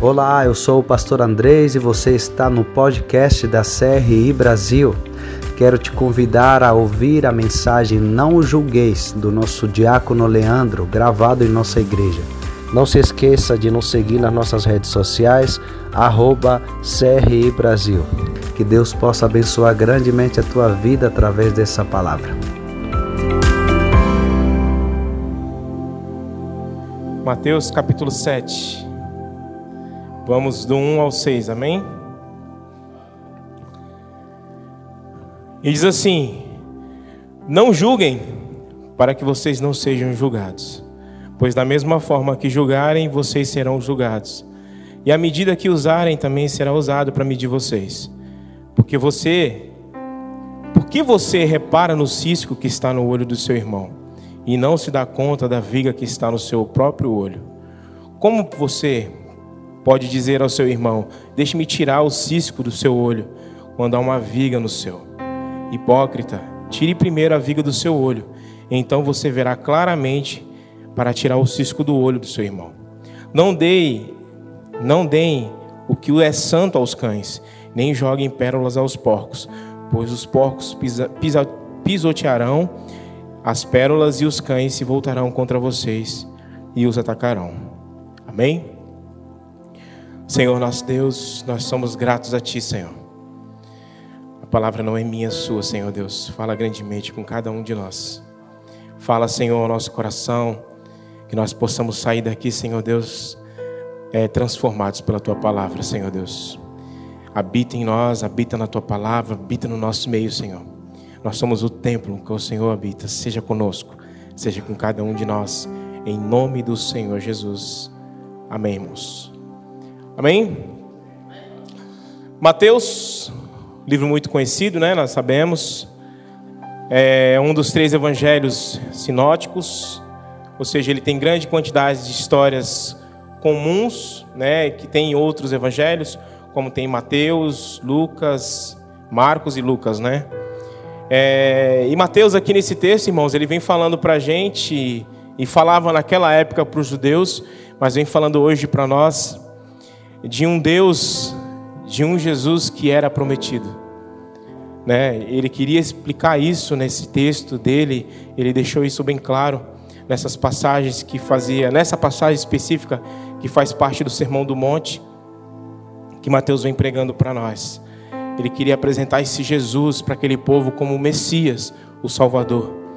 Olá, eu sou o pastor Andrés e você está no podcast da CRI Brasil. Quero te convidar a ouvir a mensagem Não Julgueis do nosso diácono Leandro, gravado em nossa igreja. Não se esqueça de nos seguir nas nossas redes sociais, arroba CRI Brasil. Que Deus possa abençoar grandemente a tua vida através dessa palavra. Mateus capítulo 7. Vamos do 1 ao 6, amém? E diz assim: Não julguem, para que vocês não sejam julgados. Pois da mesma forma que julgarem, vocês serão julgados. E a medida que usarem também será usado para medir vocês. Porque você, por que você repara no cisco que está no olho do seu irmão e não se dá conta da viga que está no seu próprio olho? Como você pode dizer ao seu irmão: Deixe-me tirar o cisco do seu olho, quando há uma viga no seu. Hipócrita, tire primeiro a viga do seu olho, então você verá claramente para tirar o cisco do olho do seu irmão. Não dei, não deem o que é santo aos cães, nem joguem pérolas aos porcos, pois os porcos pisa, pisa, pisotearão as pérolas e os cães se voltarão contra vocês e os atacarão. Amém? Senhor nosso Deus, nós somos gratos a Ti, Senhor. A palavra não é minha, é sua, Senhor Deus. Fala grandemente com cada um de nós. Fala, Senhor, ao nosso coração, que nós possamos sair daqui, Senhor Deus, é, transformados pela Tua palavra, Senhor Deus. Habita em nós, habita na Tua palavra, habita no nosso meio, Senhor. Nós somos o templo que o Senhor habita. Seja conosco, seja com cada um de nós, em nome do Senhor Jesus. Amém, irmãos. Amém? Mateus, livro muito conhecido, né? Nós sabemos. É um dos três evangelhos sinóticos, ou seja, ele tem grande quantidade de histórias comuns, né? Que tem em outros evangelhos, como tem Mateus, Lucas, Marcos e Lucas, né? É, e Mateus aqui nesse texto, irmãos, ele vem falando para a gente e falava naquela época para os judeus, mas vem falando hoje para nós de um Deus, de um Jesus que era prometido. Né? Ele queria explicar isso nesse texto dele, ele deixou isso bem claro nessas passagens que fazia, nessa passagem específica que faz parte do Sermão do Monte, que Mateus vem pregando para nós. Ele queria apresentar esse Jesus para aquele povo como o Messias, o Salvador.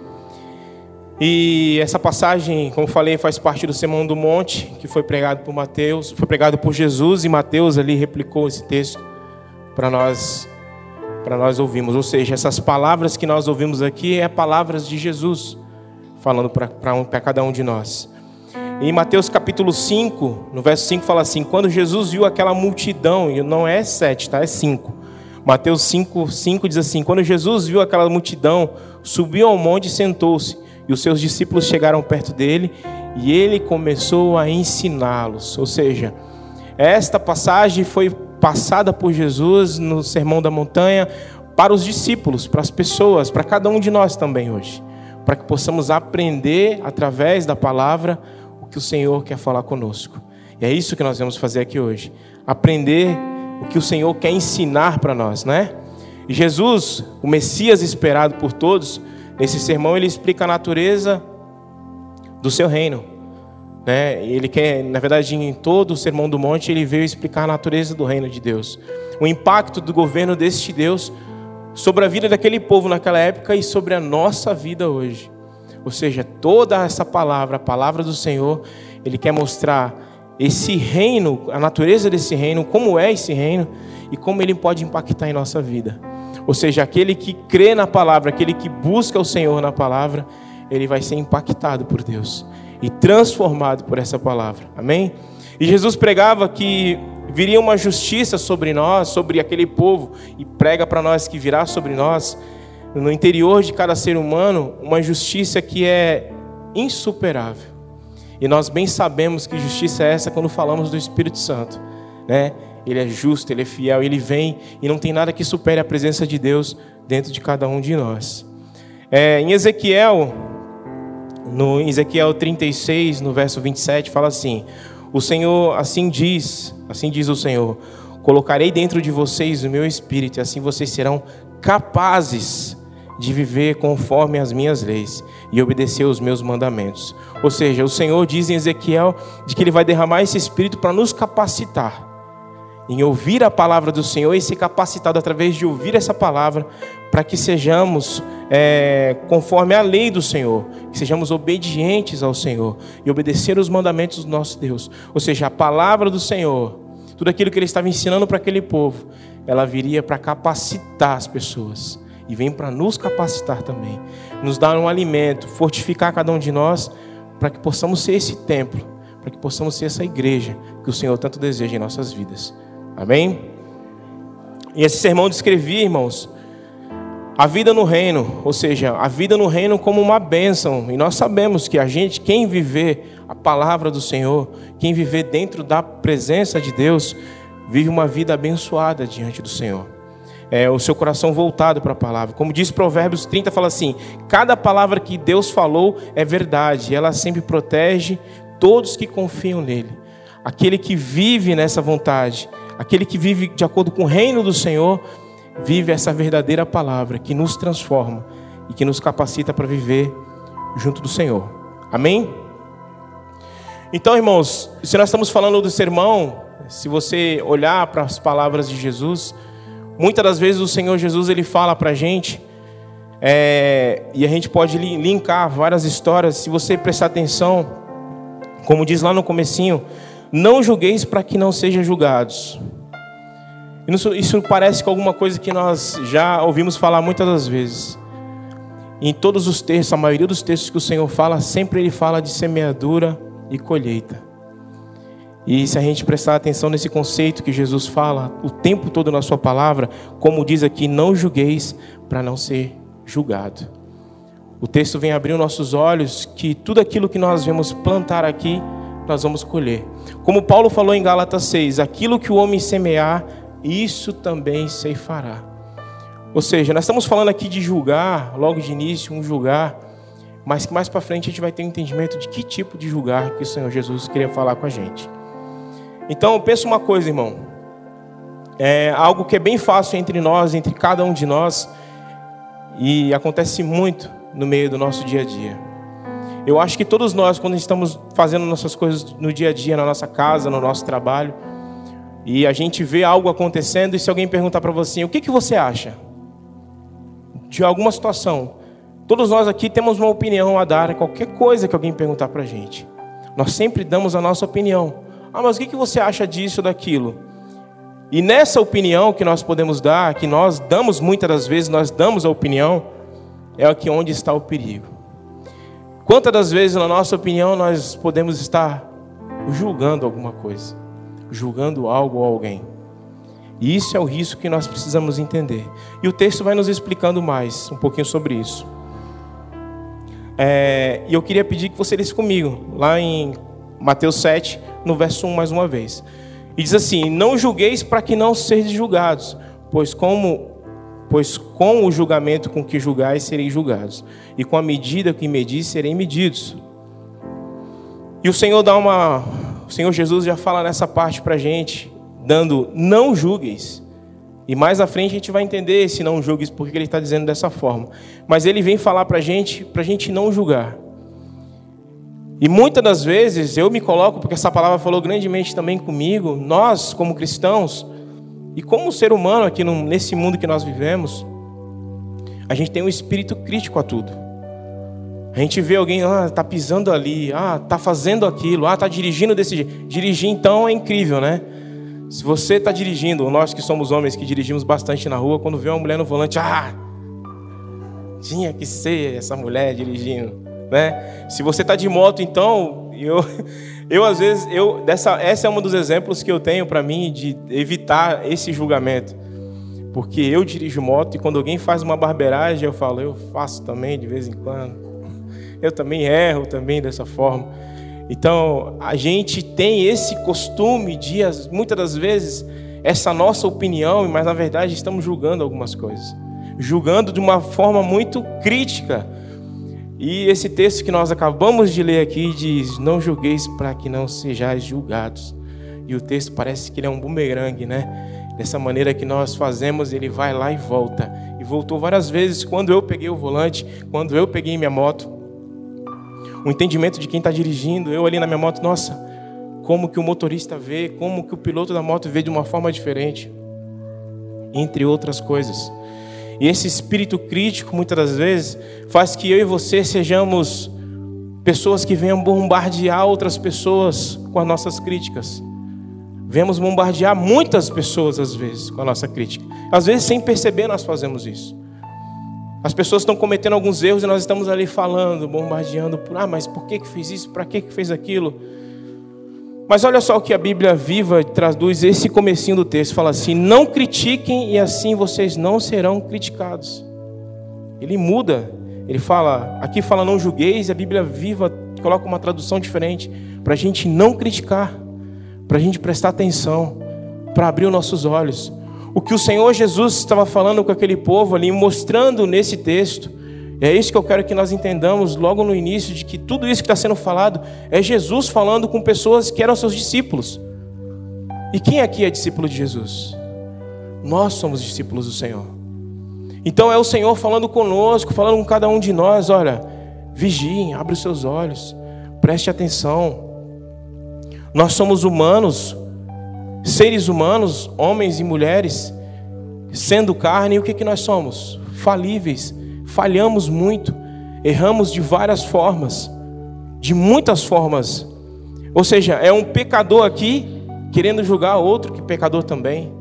E essa passagem, como falei, faz parte do Sermão do Monte, que foi pregado por Mateus, foi pregado por Jesus e Mateus ali replicou esse texto para nós para nós ouvirmos. Ou seja, essas palavras que nós ouvimos aqui é palavras de Jesus falando para um, cada um de nós. Em Mateus capítulo 5, no verso 5 fala assim: "Quando Jesus viu aquela multidão, e não é sete, tá? É cinco. Mateus 5, 5 diz assim: Quando Jesus viu aquela multidão, subiu ao monte e sentou-se. E os seus discípulos chegaram perto dele e ele começou a ensiná-los. Ou seja, esta passagem foi passada por Jesus no Sermão da Montanha para os discípulos, para as pessoas, para cada um de nós também hoje, para que possamos aprender através da palavra o que o Senhor quer falar conosco. E é isso que nós vamos fazer aqui hoje, aprender o que o Senhor quer ensinar para nós, né? Jesus, o Messias esperado por todos, Nesse sermão ele explica a natureza do seu reino. Né? Ele quer, na verdade, em todo o sermão do monte, ele veio explicar a natureza do reino de Deus, o impacto do governo deste Deus sobre a vida daquele povo naquela época e sobre a nossa vida hoje. Ou seja, toda essa palavra, a palavra do Senhor, ele quer mostrar esse reino, a natureza desse reino, como é esse reino e como ele pode impactar em nossa vida. Ou seja, aquele que crê na palavra, aquele que busca o Senhor na palavra, ele vai ser impactado por Deus e transformado por essa palavra. Amém? E Jesus pregava que viria uma justiça sobre nós, sobre aquele povo, e prega para nós que virá sobre nós, no interior de cada ser humano, uma justiça que é insuperável. E nós bem sabemos que justiça é essa quando falamos do Espírito Santo, né? Ele é justo, ele é fiel, ele vem e não tem nada que supere a presença de Deus dentro de cada um de nós. É, em Ezequiel, no Ezequiel 36, no verso 27, fala assim: O Senhor assim diz, assim diz o Senhor: Colocarei dentro de vocês o meu espírito, e assim vocês serão capazes de viver conforme as minhas leis e obedecer os meus mandamentos. Ou seja, o Senhor diz em Ezequiel de que ele vai derramar esse espírito para nos capacitar em ouvir a palavra do Senhor e ser capacitado através de ouvir essa palavra para que sejamos é, conforme a lei do Senhor, que sejamos obedientes ao Senhor e obedecer os mandamentos do nosso Deus. Ou seja, a palavra do Senhor, tudo aquilo que ele estava ensinando para aquele povo, ela viria para capacitar as pessoas e vem para nos capacitar também, nos dar um alimento, fortificar cada um de nós para que possamos ser esse templo, para que possamos ser essa igreja que o Senhor tanto deseja em nossas vidas. Amém? E esse sermão descrevia, irmãos, a vida no reino, ou seja, a vida no reino como uma bênção. E nós sabemos que a gente, quem viver a palavra do Senhor, quem viver dentro da presença de Deus, vive uma vida abençoada diante do Senhor. É, o seu coração voltado para a palavra. Como diz Provérbios 30, fala assim: cada palavra que Deus falou é verdade, ela sempre protege todos que confiam nele. Aquele que vive nessa vontade, aquele que vive de acordo com o reino do Senhor, vive essa verdadeira palavra que nos transforma e que nos capacita para viver junto do Senhor. Amém? Então, irmãos, se nós estamos falando do sermão, se você olhar para as palavras de Jesus, muitas das vezes o Senhor Jesus ele fala para a gente, é, e a gente pode linkar várias histórias. Se você prestar atenção, como diz lá no comecinho, não julgueis para que não sejam julgados. Isso, isso parece com alguma coisa que nós já ouvimos falar muitas das vezes. Em todos os textos, a maioria dos textos que o Senhor fala, sempre ele fala de semeadura e colheita. E se a gente prestar atenção nesse conceito que Jesus fala o tempo todo na sua palavra, como diz aqui, não julgueis para não ser julgado. O texto vem abrir nossos olhos que tudo aquilo que nós vemos plantar aqui, nós vamos colher. Como Paulo falou em Gálatas 6, aquilo que o homem semear, isso também ceifará. Ou seja, nós estamos falando aqui de julgar, logo de início, um julgar, mas que mais para frente a gente vai ter um entendimento de que tipo de julgar que o Senhor Jesus queria falar com a gente. Então, pensa uma coisa, irmão. É algo que é bem fácil entre nós, entre cada um de nós, e acontece muito no meio do nosso dia a dia. Eu acho que todos nós, quando estamos fazendo nossas coisas no dia a dia, na nossa casa, no nosso trabalho, e a gente vê algo acontecendo, e se alguém perguntar para você, o que, que você acha de alguma situação? Todos nós aqui temos uma opinião a dar, qualquer coisa que alguém perguntar para a gente. Nós sempre damos a nossa opinião. Ah, mas o que, que você acha disso, daquilo? E nessa opinião que nós podemos dar, que nós damos muitas das vezes, nós damos a opinião, é aqui onde está o perigo. Quantas das vezes, na nossa opinião, nós podemos estar julgando alguma coisa? julgando algo ou alguém. E isso é o risco que nós precisamos entender. E o texto vai nos explicando mais um pouquinho sobre isso. É, e eu queria pedir que você lesse comigo, lá em Mateus 7, no verso 1, mais uma vez. E diz assim: Não julgueis para que não sejais julgados, pois como pois com o julgamento com que julgais sereis julgados, e com a medida que medis serei medidos. E o Senhor dá uma o Senhor Jesus já fala nessa parte para gente, dando não julgues. E mais à frente a gente vai entender esse não julgues, porque ele está dizendo dessa forma. Mas ele vem falar para gente, para gente não julgar. E muitas das vezes eu me coloco, porque essa palavra falou grandemente também comigo, nós como cristãos, e como ser humano aqui nesse mundo que nós vivemos, a gente tem um espírito crítico a tudo. A gente vê alguém, ah, tá pisando ali, ah, tá fazendo aquilo, ah, tá dirigindo desse jeito. Dirigir então é incrível, né? Se você está dirigindo, nós que somos homens que dirigimos bastante na rua, quando vê uma mulher no volante, ah, tinha que ser essa mulher dirigindo, né? Se você está de moto, então, eu, eu às vezes, eu dessa, essa é um dos exemplos que eu tenho para mim de evitar esse julgamento, porque eu dirijo moto e quando alguém faz uma barbeiragem, eu falo, eu faço também de vez em quando eu também erro também dessa forma. Então, a gente tem esse costume de, muitas das vezes, essa nossa opinião, mas na verdade estamos julgando algumas coisas. Julgando de uma forma muito crítica. E esse texto que nós acabamos de ler aqui diz: Não julgueis para que não sejais julgados. E o texto parece que ele é um bumerangue, né? Dessa maneira que nós fazemos, ele vai lá e volta. E voltou várias vezes quando eu peguei o volante, quando eu peguei minha moto. O entendimento de quem está dirigindo, eu ali na minha moto, nossa, como que o motorista vê, como que o piloto da moto vê de uma forma diferente, entre outras coisas. E esse espírito crítico, muitas das vezes, faz que eu e você sejamos pessoas que venham bombardear outras pessoas com as nossas críticas. Vemos bombardear muitas pessoas, às vezes, com a nossa crítica. Às vezes, sem perceber, nós fazemos isso. As pessoas estão cometendo alguns erros e nós estamos ali falando, bombardeando ah, mas por que, que fez isso? Para que, que fez aquilo? Mas olha só o que a Bíblia viva traduz esse comecinho do texto, fala assim: "Não critiquem e assim vocês não serão criticados". Ele muda. Ele fala, aqui fala não julgueis, a Bíblia viva coloca uma tradução diferente para a gente não criticar, para a gente prestar atenção, para abrir os nossos olhos. O que o Senhor Jesus estava falando com aquele povo ali, mostrando nesse texto, é isso que eu quero que nós entendamos logo no início, de que tudo isso que está sendo falado é Jesus falando com pessoas que eram seus discípulos. E quem aqui é discípulo de Jesus? Nós somos discípulos do Senhor. Então é o Senhor falando conosco, falando com cada um de nós: olha, vigiem, abre os seus olhos, preste atenção. Nós somos humanos, seres humanos, homens e mulheres, sendo carne, e o que, que nós somos? Falíveis falhamos muito, erramos de várias formas, de muitas formas. Ou seja, é um pecador aqui querendo julgar outro que pecador também,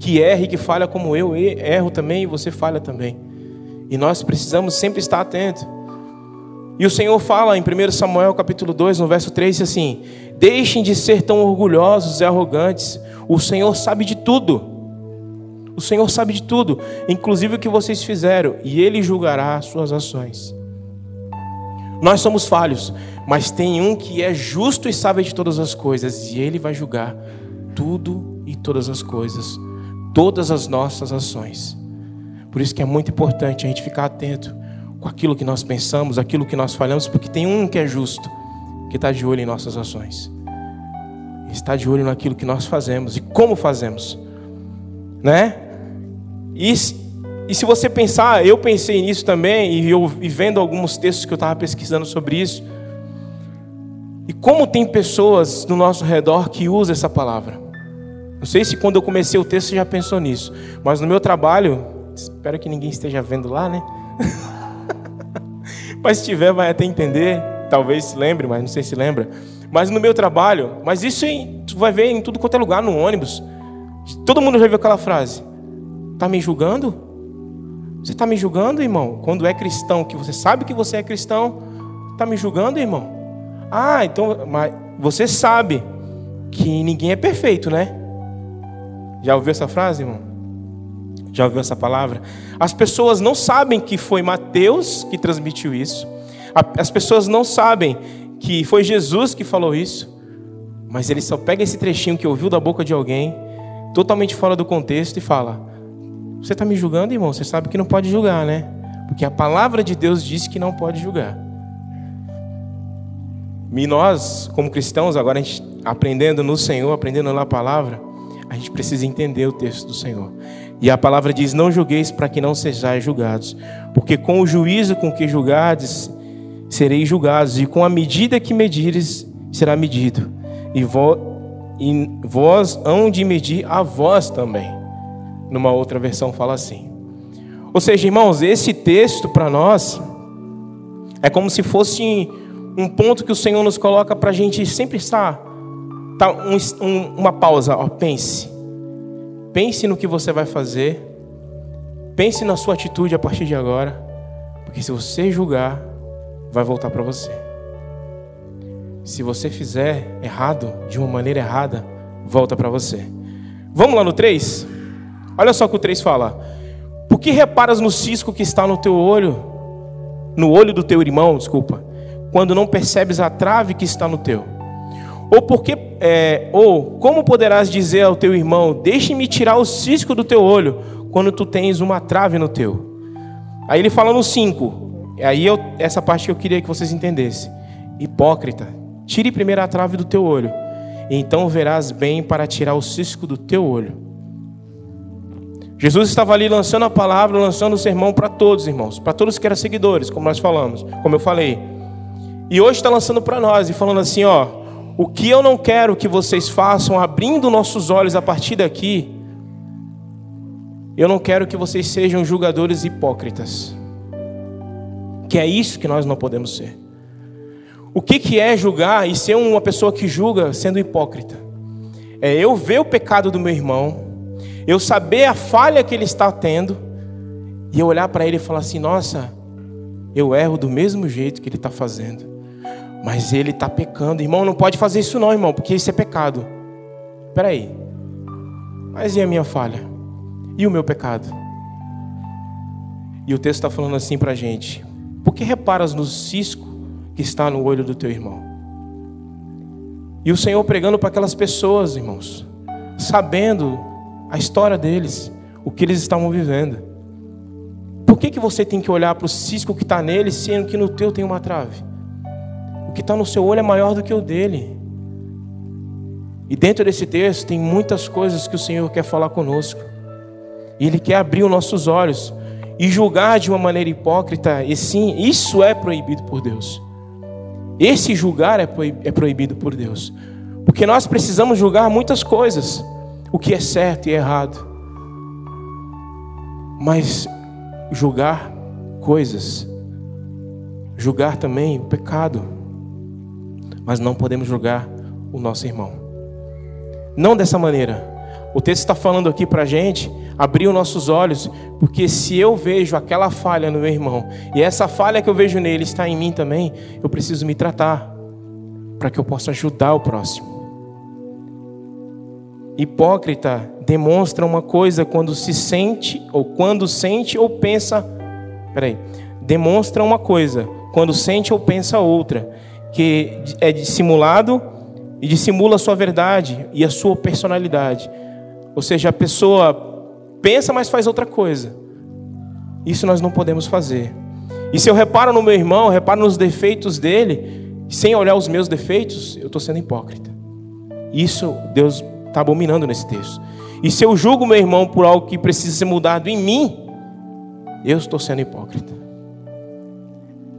que erra e que falha como eu, erro também e você falha também. E nós precisamos sempre estar atentos. E o Senhor fala em 1 Samuel capítulo 2, no verso 3, assim: Deixem de ser tão orgulhosos e arrogantes, o Senhor sabe de tudo. O Senhor sabe de tudo, inclusive o que vocês fizeram, e Ele julgará as suas ações. Nós somos falhos, mas tem um que é justo e sabe de todas as coisas, e Ele vai julgar tudo e todas as coisas, todas as nossas ações. Por isso que é muito importante a gente ficar atento com aquilo que nós pensamos, aquilo que nós falhamos, porque tem um que é justo, que está de olho em nossas ações, está de olho naquilo que nós fazemos e como fazemos, né? E, e se você pensar, eu pensei nisso também, e, eu, e vendo alguns textos que eu estava pesquisando sobre isso, e como tem pessoas no nosso redor que usam essa palavra. Não sei se quando eu comecei o texto você já pensou nisso, mas no meu trabalho, espero que ninguém esteja vendo lá, né? mas se tiver, vai até entender, talvez se lembre, mas não sei se lembra. Mas no meu trabalho, mas isso em, tu vai ver em tudo quanto é lugar, no ônibus. Todo mundo já viu aquela frase. Está me julgando? Você está me julgando, irmão? Quando é cristão, que você sabe que você é cristão, está me julgando, irmão? Ah, então, mas você sabe que ninguém é perfeito, né? Já ouviu essa frase, irmão? Já ouviu essa palavra? As pessoas não sabem que foi Mateus que transmitiu isso. As pessoas não sabem que foi Jesus que falou isso. Mas ele só pega esse trechinho que ouviu da boca de alguém, totalmente fora do contexto, e fala: você está me julgando, irmão? Você sabe que não pode julgar, né? Porque a palavra de Deus diz que não pode julgar. E nós, como cristãos, agora a gente aprendendo no Senhor, aprendendo na palavra, a gente precisa entender o texto do Senhor. E a palavra diz: Não julgueis para que não sejais julgados, porque com o juízo com que julgardes, sereis julgados, e com a medida que medires, será medido. E vós hão de medir a vós também. Numa outra versão fala assim. Ou seja, irmãos, esse texto para nós é como se fosse um ponto que o Senhor nos coloca para a gente sempre estar. Tá, um, um, uma pausa, ó, pense. Pense no que você vai fazer. Pense na sua atitude a partir de agora. Porque se você julgar, vai voltar para você. Se você fizer errado, de uma maneira errada, volta para você. Vamos lá no 3? Olha só o que o 3 fala. Por que reparas no cisco que está no teu olho, no olho do teu irmão, desculpa, quando não percebes a trave que está no teu? Ou porque, é, ou como poderás dizer ao teu irmão, deixe-me tirar o cisco do teu olho, quando tu tens uma trave no teu? Aí ele fala no 5, aí eu, essa parte que eu queria que vocês entendessem. Hipócrita, tire primeiro a trave do teu olho, então verás bem para tirar o cisco do teu olho. Jesus estava ali lançando a palavra, lançando o sermão para todos, irmãos, para todos que eram seguidores, como nós falamos, como eu falei. E hoje está lançando para nós e falando assim: ó, o que eu não quero que vocês façam, abrindo nossos olhos a partir daqui, eu não quero que vocês sejam julgadores hipócritas. Que é isso que nós não podemos ser. O que, que é julgar e ser uma pessoa que julga sendo hipócrita? É eu ver o pecado do meu irmão, eu saber a falha que ele está tendo, e eu olhar para ele e falar assim: nossa, eu erro do mesmo jeito que ele está fazendo, mas ele está pecando. Irmão, não pode fazer isso não, irmão, porque isso é pecado. Espera aí, mas e a minha falha? E o meu pecado? E o texto está falando assim para a gente: por que reparas no cisco que está no olho do teu irmão? E o Senhor pregando para aquelas pessoas, irmãos, sabendo a história deles, o que eles estavam vivendo. Por que, que você tem que olhar para o cisco que está nele, sendo que no teu tem uma trave? O que está no seu olho é maior do que o dele. E dentro desse texto tem muitas coisas que o Senhor quer falar conosco. E Ele quer abrir os nossos olhos e julgar de uma maneira hipócrita. E sim, isso é proibido por Deus. Esse julgar é, é proibido por Deus. Porque nós precisamos julgar muitas coisas, o que é certo e errado. Mas julgar coisas, julgar também o pecado. Mas não podemos julgar o nosso irmão. Não dessa maneira. O texto está falando aqui para a gente abrir os nossos olhos, porque se eu vejo aquela falha no meu irmão, e essa falha que eu vejo nele está em mim também, eu preciso me tratar, para que eu possa ajudar o próximo. Hipócrita demonstra uma coisa quando se sente, ou quando sente ou pensa. Peraí. Demonstra uma coisa quando sente ou pensa outra, que é dissimulado e dissimula a sua verdade e a sua personalidade. Ou seja, a pessoa pensa, mas faz outra coisa. Isso nós não podemos fazer. E se eu reparo no meu irmão, reparo nos defeitos dele, sem olhar os meus defeitos, eu estou sendo hipócrita. Isso Deus está abominando nesse texto. E se eu julgo meu irmão por algo que precisa ser mudado em mim, eu estou sendo hipócrita.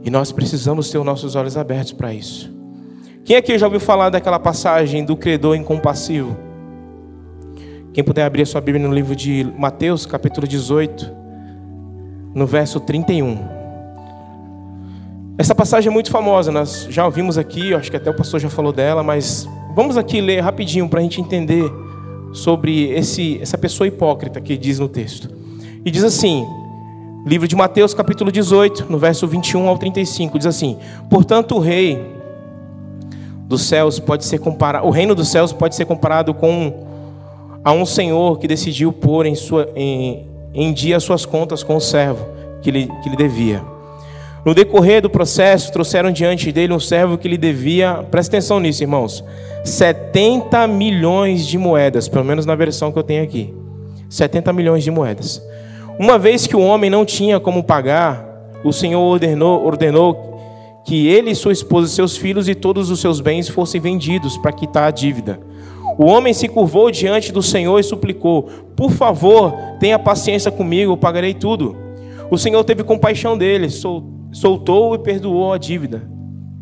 E nós precisamos ter os nossos olhos abertos para isso. Quem aqui já ouviu falar daquela passagem do credor incompassivo? Quem puder abrir a sua Bíblia no livro de Mateus, capítulo 18, no verso 31. Essa passagem é muito famosa, nós já ouvimos aqui, acho que até o pastor já falou dela, mas vamos aqui ler rapidinho para a gente entender sobre esse, essa pessoa hipócrita que diz no texto. E diz assim, livro de Mateus, capítulo 18, no verso 21 ao 35, diz assim: Portanto, o rei dos céus pode ser comparado, o reino dos céus pode ser comparado com a um senhor que decidiu pôr em, sua, em, em dia suas contas com o servo que lhe, que lhe devia. No decorrer do processo, trouxeram diante dele um servo que lhe devia, presta atenção nisso, irmãos, 70 milhões de moedas, pelo menos na versão que eu tenho aqui. 70 milhões de moedas. Uma vez que o homem não tinha como pagar, o Senhor ordenou, ordenou que ele, sua esposa, seus filhos e todos os seus bens fossem vendidos para quitar a dívida. O homem se curvou diante do Senhor e suplicou: Por favor, tenha paciência comigo, eu pagarei tudo. O Senhor teve compaixão dele, soltou e perdoou a dívida.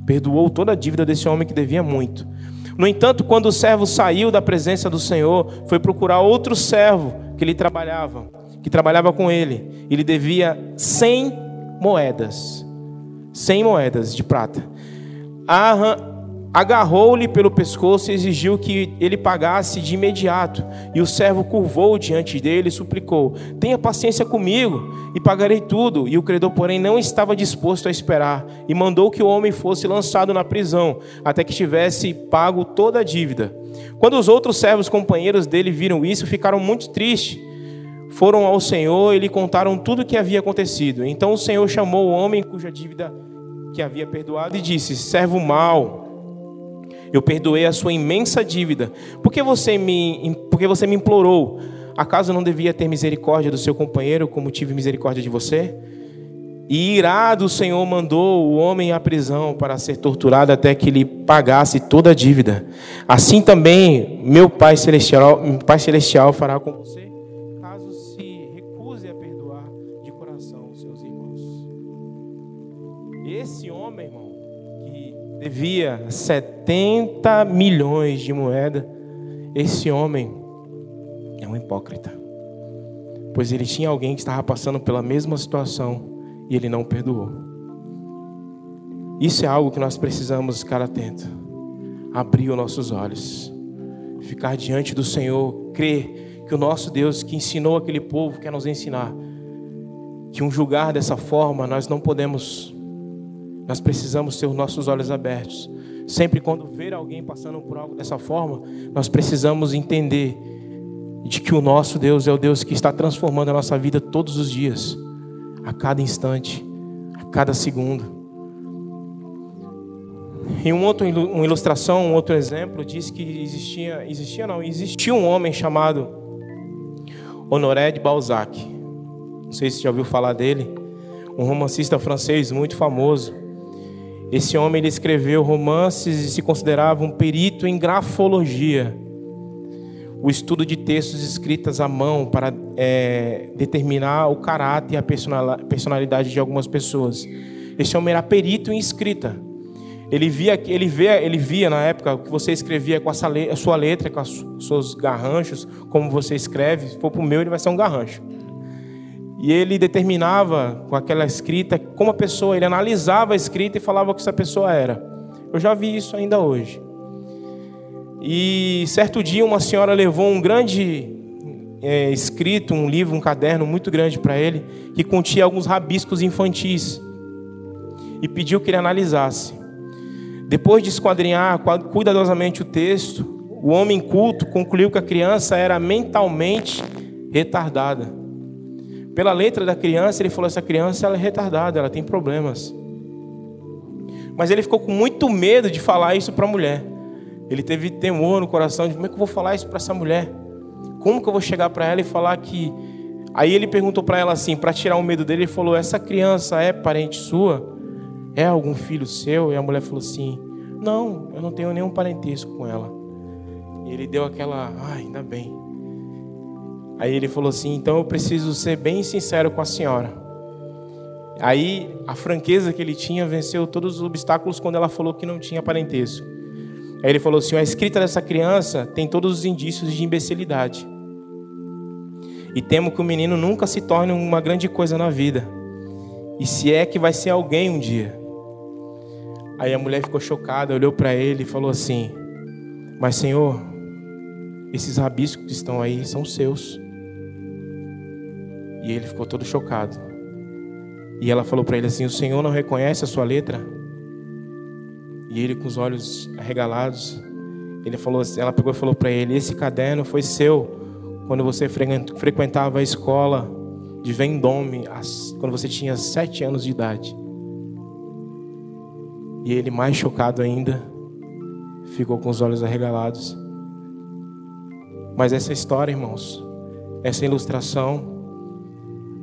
Perdoou toda a dívida desse homem que devia muito. No entanto, quando o servo saiu da presença do Senhor, foi procurar outro servo que lhe trabalhava, que trabalhava com ele. Ele devia cem moedas, cem moedas de prata agarrou-lhe pelo pescoço e exigiu que ele pagasse de imediato. E o servo curvou diante dele e suplicou: Tenha paciência comigo e pagarei tudo. E o credor, porém, não estava disposto a esperar e mandou que o homem fosse lançado na prisão até que tivesse pago toda a dívida. Quando os outros servos companheiros dele viram isso, ficaram muito tristes. Foram ao Senhor e lhe contaram tudo o que havia acontecido. Então o Senhor chamou o homem cuja dívida que havia perdoado e disse: Servo mau eu perdoei a sua imensa dívida. Por que você me, porque você me implorou? Acaso não devia ter misericórdia do seu companheiro como tive misericórdia de você? E irado o Senhor mandou o homem à prisão para ser torturado até que ele pagasse toda a dívida. Assim também meu Pai celestial, Pai celestial fará com você, caso se recuse a perdoar de coração os seus irmãos. Esse homem, irmão, que devia 70 milhões de moeda, esse homem é um hipócrita. Pois ele tinha alguém que estava passando pela mesma situação e ele não perdoou. Isso é algo que nós precisamos ficar atento. Abrir os nossos olhos. Ficar diante do Senhor, crer que o nosso Deus que ensinou aquele povo quer nos ensinar. Que um julgar dessa forma nós não podemos. Nós precisamos ter os nossos olhos abertos. Sempre quando ver alguém passando por algo dessa forma, nós precisamos entender de que o nosso Deus é o Deus que está transformando a nossa vida todos os dias a cada instante, a cada segundo. E um outro, uma ilustração, um outro exemplo diz que existia, existia não, existia um homem chamado Honoré de Balzac. Não sei se já ouviu falar dele, um romancista francês muito famoso. Esse homem ele escreveu romances e se considerava um perito em grafologia o estudo de textos escritos à mão para é, determinar o caráter e a personalidade de algumas pessoas. Esse homem era perito em escrita. Ele via, ele via, ele via na época o que você escrevia com a sua letra, com os seus garranchos, como você escreve. Se for para o meu, ele vai ser um garrancho. E ele determinava com aquela escrita como a pessoa, ele analisava a escrita e falava o que essa pessoa era. Eu já vi isso ainda hoje. E certo dia uma senhora levou um grande é, escrito, um livro, um caderno muito grande para ele, que continha alguns rabiscos infantis. E pediu que ele analisasse. Depois de esquadrinhar cuidadosamente o texto, o homem culto concluiu que a criança era mentalmente retardada. Pela letra da criança, ele falou: essa criança ela é retardada, ela tem problemas. Mas ele ficou com muito medo de falar isso para a mulher. Ele teve temor no coração de como é que eu vou falar isso para essa mulher? Como que eu vou chegar para ela e falar que. Aí ele perguntou para ela assim, para tirar o medo dele, ele falou: Essa criança é parente sua? É algum filho seu? E a mulher falou assim: Não, eu não tenho nenhum parentesco com ela. E ele deu aquela, ah, ainda bem. Aí ele falou assim: Então eu preciso ser bem sincero com a senhora. Aí a franqueza que ele tinha venceu todos os obstáculos quando ela falou que não tinha parentesco. Aí ele falou assim: a escrita dessa criança tem todos os indícios de imbecilidade. E temo que o menino nunca se torne uma grande coisa na vida. E se é que vai ser alguém um dia. Aí a mulher ficou chocada, olhou para ele e falou assim: Mas Senhor, esses rabiscos que estão aí são seus. E ele ficou todo chocado. E ela falou para ele assim: O Senhor não reconhece a sua letra? E ele, com os olhos arregalados, ele falou, ela pegou e falou para ele: Esse caderno foi seu quando você frequentava a escola de Vendôme, quando você tinha sete anos de idade. E ele, mais chocado ainda, ficou com os olhos arregalados. Mas essa história, irmãos, essa ilustração,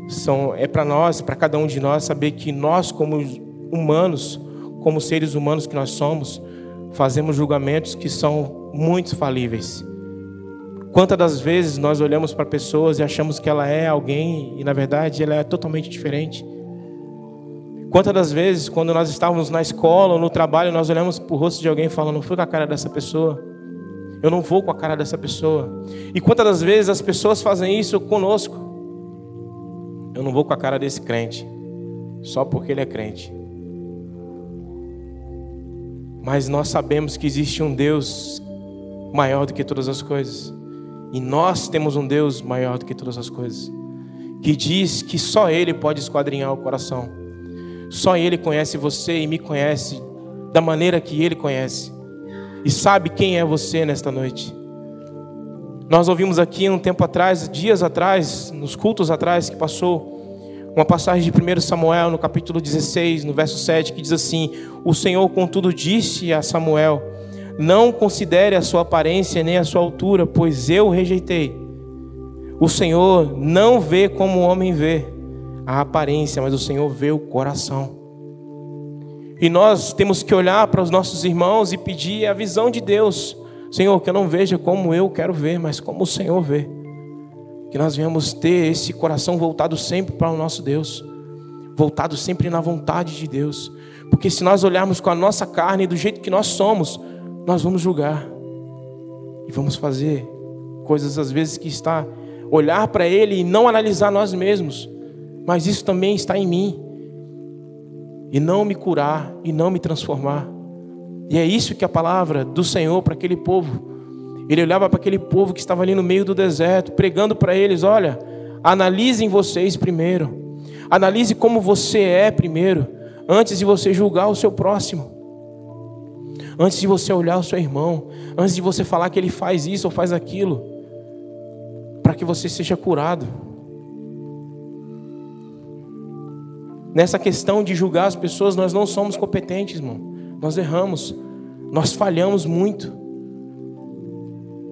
são, é para nós, para cada um de nós, saber que nós, como humanos, como seres humanos que nós somos, fazemos julgamentos que são muito falíveis. Quantas das vezes nós olhamos para pessoas e achamos que ela é alguém e na verdade ela é totalmente diferente? Quantas das vezes, quando nós estávamos na escola ou no trabalho, nós olhamos para o rosto de alguém e falamos: Não fui com a cara dessa pessoa, eu não vou com a cara dessa pessoa. E quantas das vezes as pessoas fazem isso conosco? Eu não vou com a cara desse crente, só porque ele é crente. Mas nós sabemos que existe um Deus maior do que todas as coisas. E nós temos um Deus maior do que todas as coisas. Que diz que só Ele pode esquadrinhar o coração. Só Ele conhece você e me conhece da maneira que Ele conhece. E sabe quem é você nesta noite. Nós ouvimos aqui um tempo atrás, dias atrás, nos cultos atrás que passou, uma passagem de 1 Samuel, no capítulo 16, no verso 7, que diz assim: O Senhor, contudo, disse a Samuel: Não considere a sua aparência nem a sua altura, pois eu o rejeitei. O Senhor não vê como o homem vê. a aparência, mas o Senhor vê o coração. E nós temos que olhar para os nossos irmãos e pedir a visão de Deus. Senhor, que eu não veja como eu quero ver, mas como o Senhor vê. Que nós venhamos ter esse coração voltado sempre para o nosso Deus, voltado sempre na vontade de Deus. Porque se nós olharmos com a nossa carne do jeito que nós somos, nós vamos julgar e vamos fazer coisas às vezes que está olhar para Ele e não analisar nós mesmos, mas isso também está em mim e não me curar e não me transformar. E é isso que a palavra do Senhor para aquele povo. Ele olhava para aquele povo que estava ali no meio do deserto, pregando para eles: olha, analisem vocês primeiro, analise como você é primeiro, antes de você julgar o seu próximo, antes de você olhar o seu irmão, antes de você falar que ele faz isso ou faz aquilo, para que você seja curado. Nessa questão de julgar as pessoas, nós não somos competentes, irmão. Nós erramos, nós falhamos muito.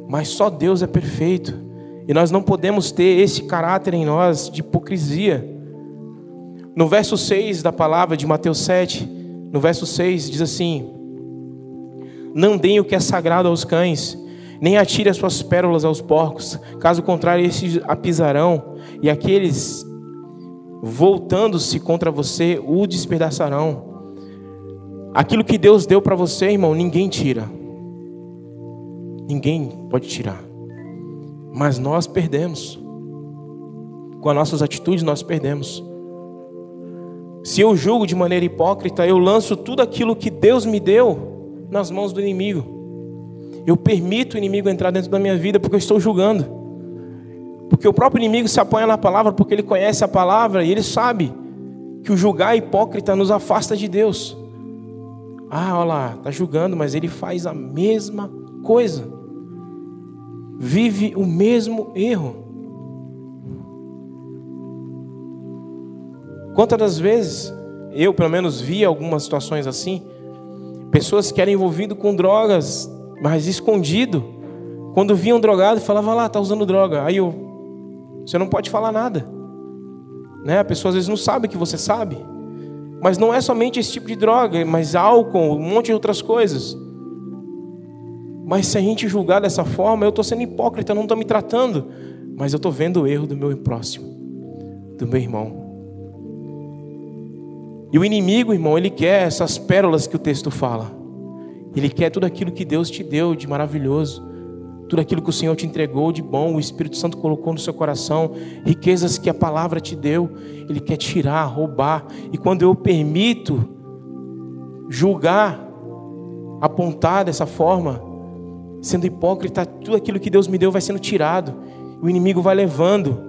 Mas só Deus é perfeito. E nós não podemos ter esse caráter em nós de hipocrisia. No verso 6 da palavra de Mateus 7, no verso 6 diz assim: Não deem o que é sagrado aos cães, nem atire as suas pérolas aos porcos, caso contrário, esses a pisarão, e aqueles voltando-se contra você o despedaçarão. Aquilo que Deus deu para você, irmão, ninguém tira. Ninguém pode tirar. Mas nós perdemos. Com as nossas atitudes, nós perdemos. Se eu julgo de maneira hipócrita, eu lanço tudo aquilo que Deus me deu nas mãos do inimigo. Eu permito o inimigo entrar dentro da minha vida porque eu estou julgando. Porque o próprio inimigo se apoia na palavra, porque ele conhece a palavra e ele sabe que o julgar hipócrita nos afasta de Deus. Ah, olha lá, está julgando, mas ele faz a mesma coisa. Vive o mesmo erro. Quantas das vezes eu, pelo menos, vi algumas situações assim, pessoas que eram envolvidas com drogas, mas escondido. Quando viam drogado, falava lá, tá usando droga. Aí eu, você não pode falar nada. Né? A pessoa às vezes não sabe que você sabe. Mas não é somente esse tipo de droga, mas álcool, um monte de outras coisas. Mas se a gente julgar dessa forma, eu estou sendo hipócrita, não estou me tratando. Mas eu estou vendo o erro do meu próximo, do meu irmão. E o inimigo, irmão, ele quer essas pérolas que o texto fala. Ele quer tudo aquilo que Deus te deu de maravilhoso tudo aquilo que o Senhor te entregou de bom, o Espírito Santo colocou no seu coração, riquezas que a palavra te deu, Ele quer tirar, roubar. E quando eu permito julgar, apontar dessa forma, sendo hipócrita, tudo aquilo que Deus me deu vai sendo tirado, o inimigo vai levando.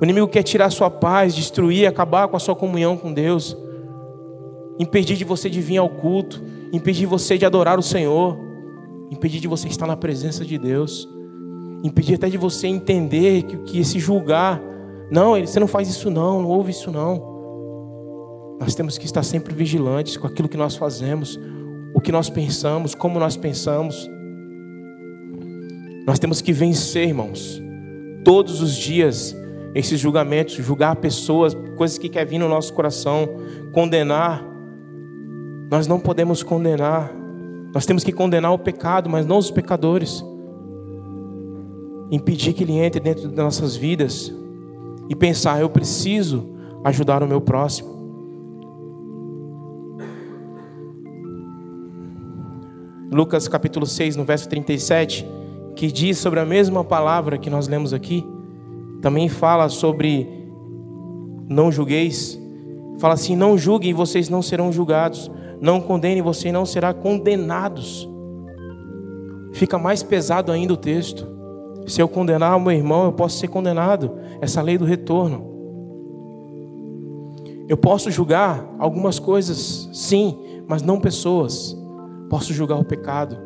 O inimigo quer tirar a sua paz, destruir, acabar com a sua comunhão com Deus, impedir de você de vir ao culto, impedir você de adorar o Senhor impedir de você estar na presença de Deus, impedir até de você entender que, que esse julgar, não, você não faz isso não, não ouve isso não. Nós temos que estar sempre vigilantes com aquilo que nós fazemos, o que nós pensamos, como nós pensamos. Nós temos que vencer, irmãos, todos os dias esses julgamentos, julgar pessoas, coisas que quer vir no nosso coração, condenar. Nós não podemos condenar, nós temos que condenar o pecado, mas não os pecadores. Impedir que ele entre dentro das nossas vidas e pensar: eu preciso ajudar o meu próximo. Lucas capítulo 6, no verso 37, que diz sobre a mesma palavra que nós lemos aqui, também fala sobre não julgueis. Fala assim: não julguem vocês não serão julgados não condene, você não será condenados. Fica mais pesado ainda o texto. Se eu condenar o meu irmão, eu posso ser condenado. Essa lei do retorno. Eu posso julgar algumas coisas, sim, mas não pessoas. Posso julgar o pecado.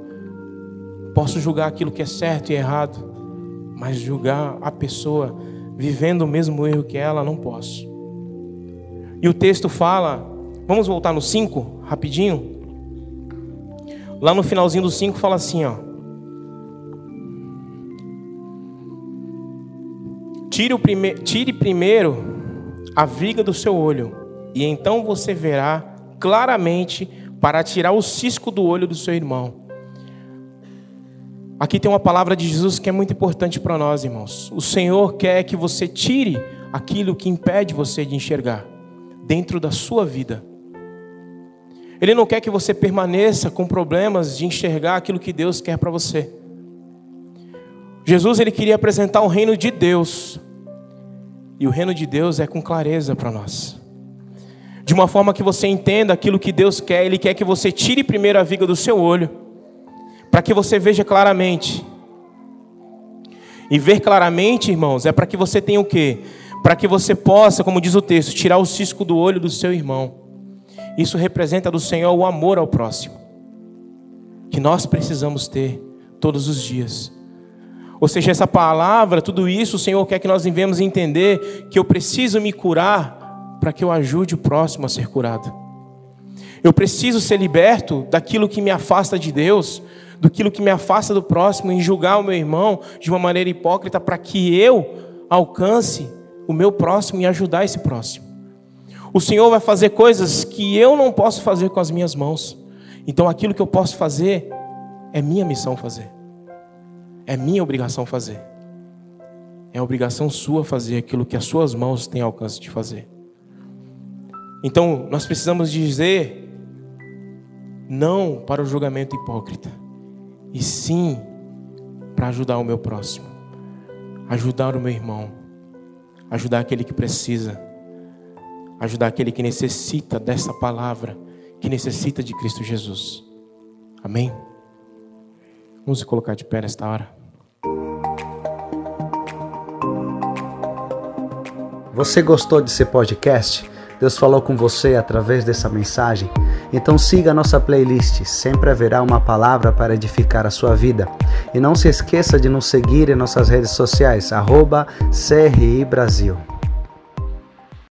Posso julgar aquilo que é certo e errado. Mas julgar a pessoa vivendo o mesmo erro que ela, não posso. E o texto fala Vamos voltar no 5, rapidinho. Lá no finalzinho do 5 fala assim, ó. Tire, o prime... Tire primeiro a viga do seu olho, e então você verá claramente para tirar o cisco do olho do seu irmão. Aqui tem uma palavra de Jesus que é muito importante para nós, irmãos. O Senhor quer que você tire aquilo que impede você de enxergar dentro da sua vida. Ele não quer que você permaneça com problemas de enxergar aquilo que Deus quer para você. Jesus ele queria apresentar o reino de Deus. E o reino de Deus é com clareza para nós. De uma forma que você entenda aquilo que Deus quer, ele quer que você tire primeiro a viga do seu olho para que você veja claramente. E ver claramente, irmãos, é para que você tenha o quê? Para que você possa, como diz o texto, tirar o cisco do olho do seu irmão. Isso representa do Senhor o amor ao próximo, que nós precisamos ter todos os dias. Ou seja, essa palavra, tudo isso, o Senhor quer que nós devemos entender que eu preciso me curar para que eu ajude o próximo a ser curado. Eu preciso ser liberto daquilo que me afasta de Deus, do que me afasta do próximo, em julgar o meu irmão de uma maneira hipócrita para que eu alcance o meu próximo e ajudar esse próximo. O Senhor vai fazer coisas que eu não posso fazer com as minhas mãos. Então aquilo que eu posso fazer é minha missão fazer. É minha obrigação fazer. É obrigação sua fazer aquilo que as suas mãos têm alcance de fazer. Então, nós precisamos dizer não para o julgamento hipócrita e sim para ajudar o meu próximo, ajudar o meu irmão, ajudar aquele que precisa, ajudar aquele que necessita dessa palavra, que necessita de Cristo Jesus. Amém? Vamos se colocar de pé nesta hora. Você gostou desse podcast? Deus falou com você através dessa mensagem? Então siga a nossa playlist, sempre haverá uma palavra para edificar a sua vida. E não se esqueça de nos seguir em nossas redes sociais, arroba CRI Brasil.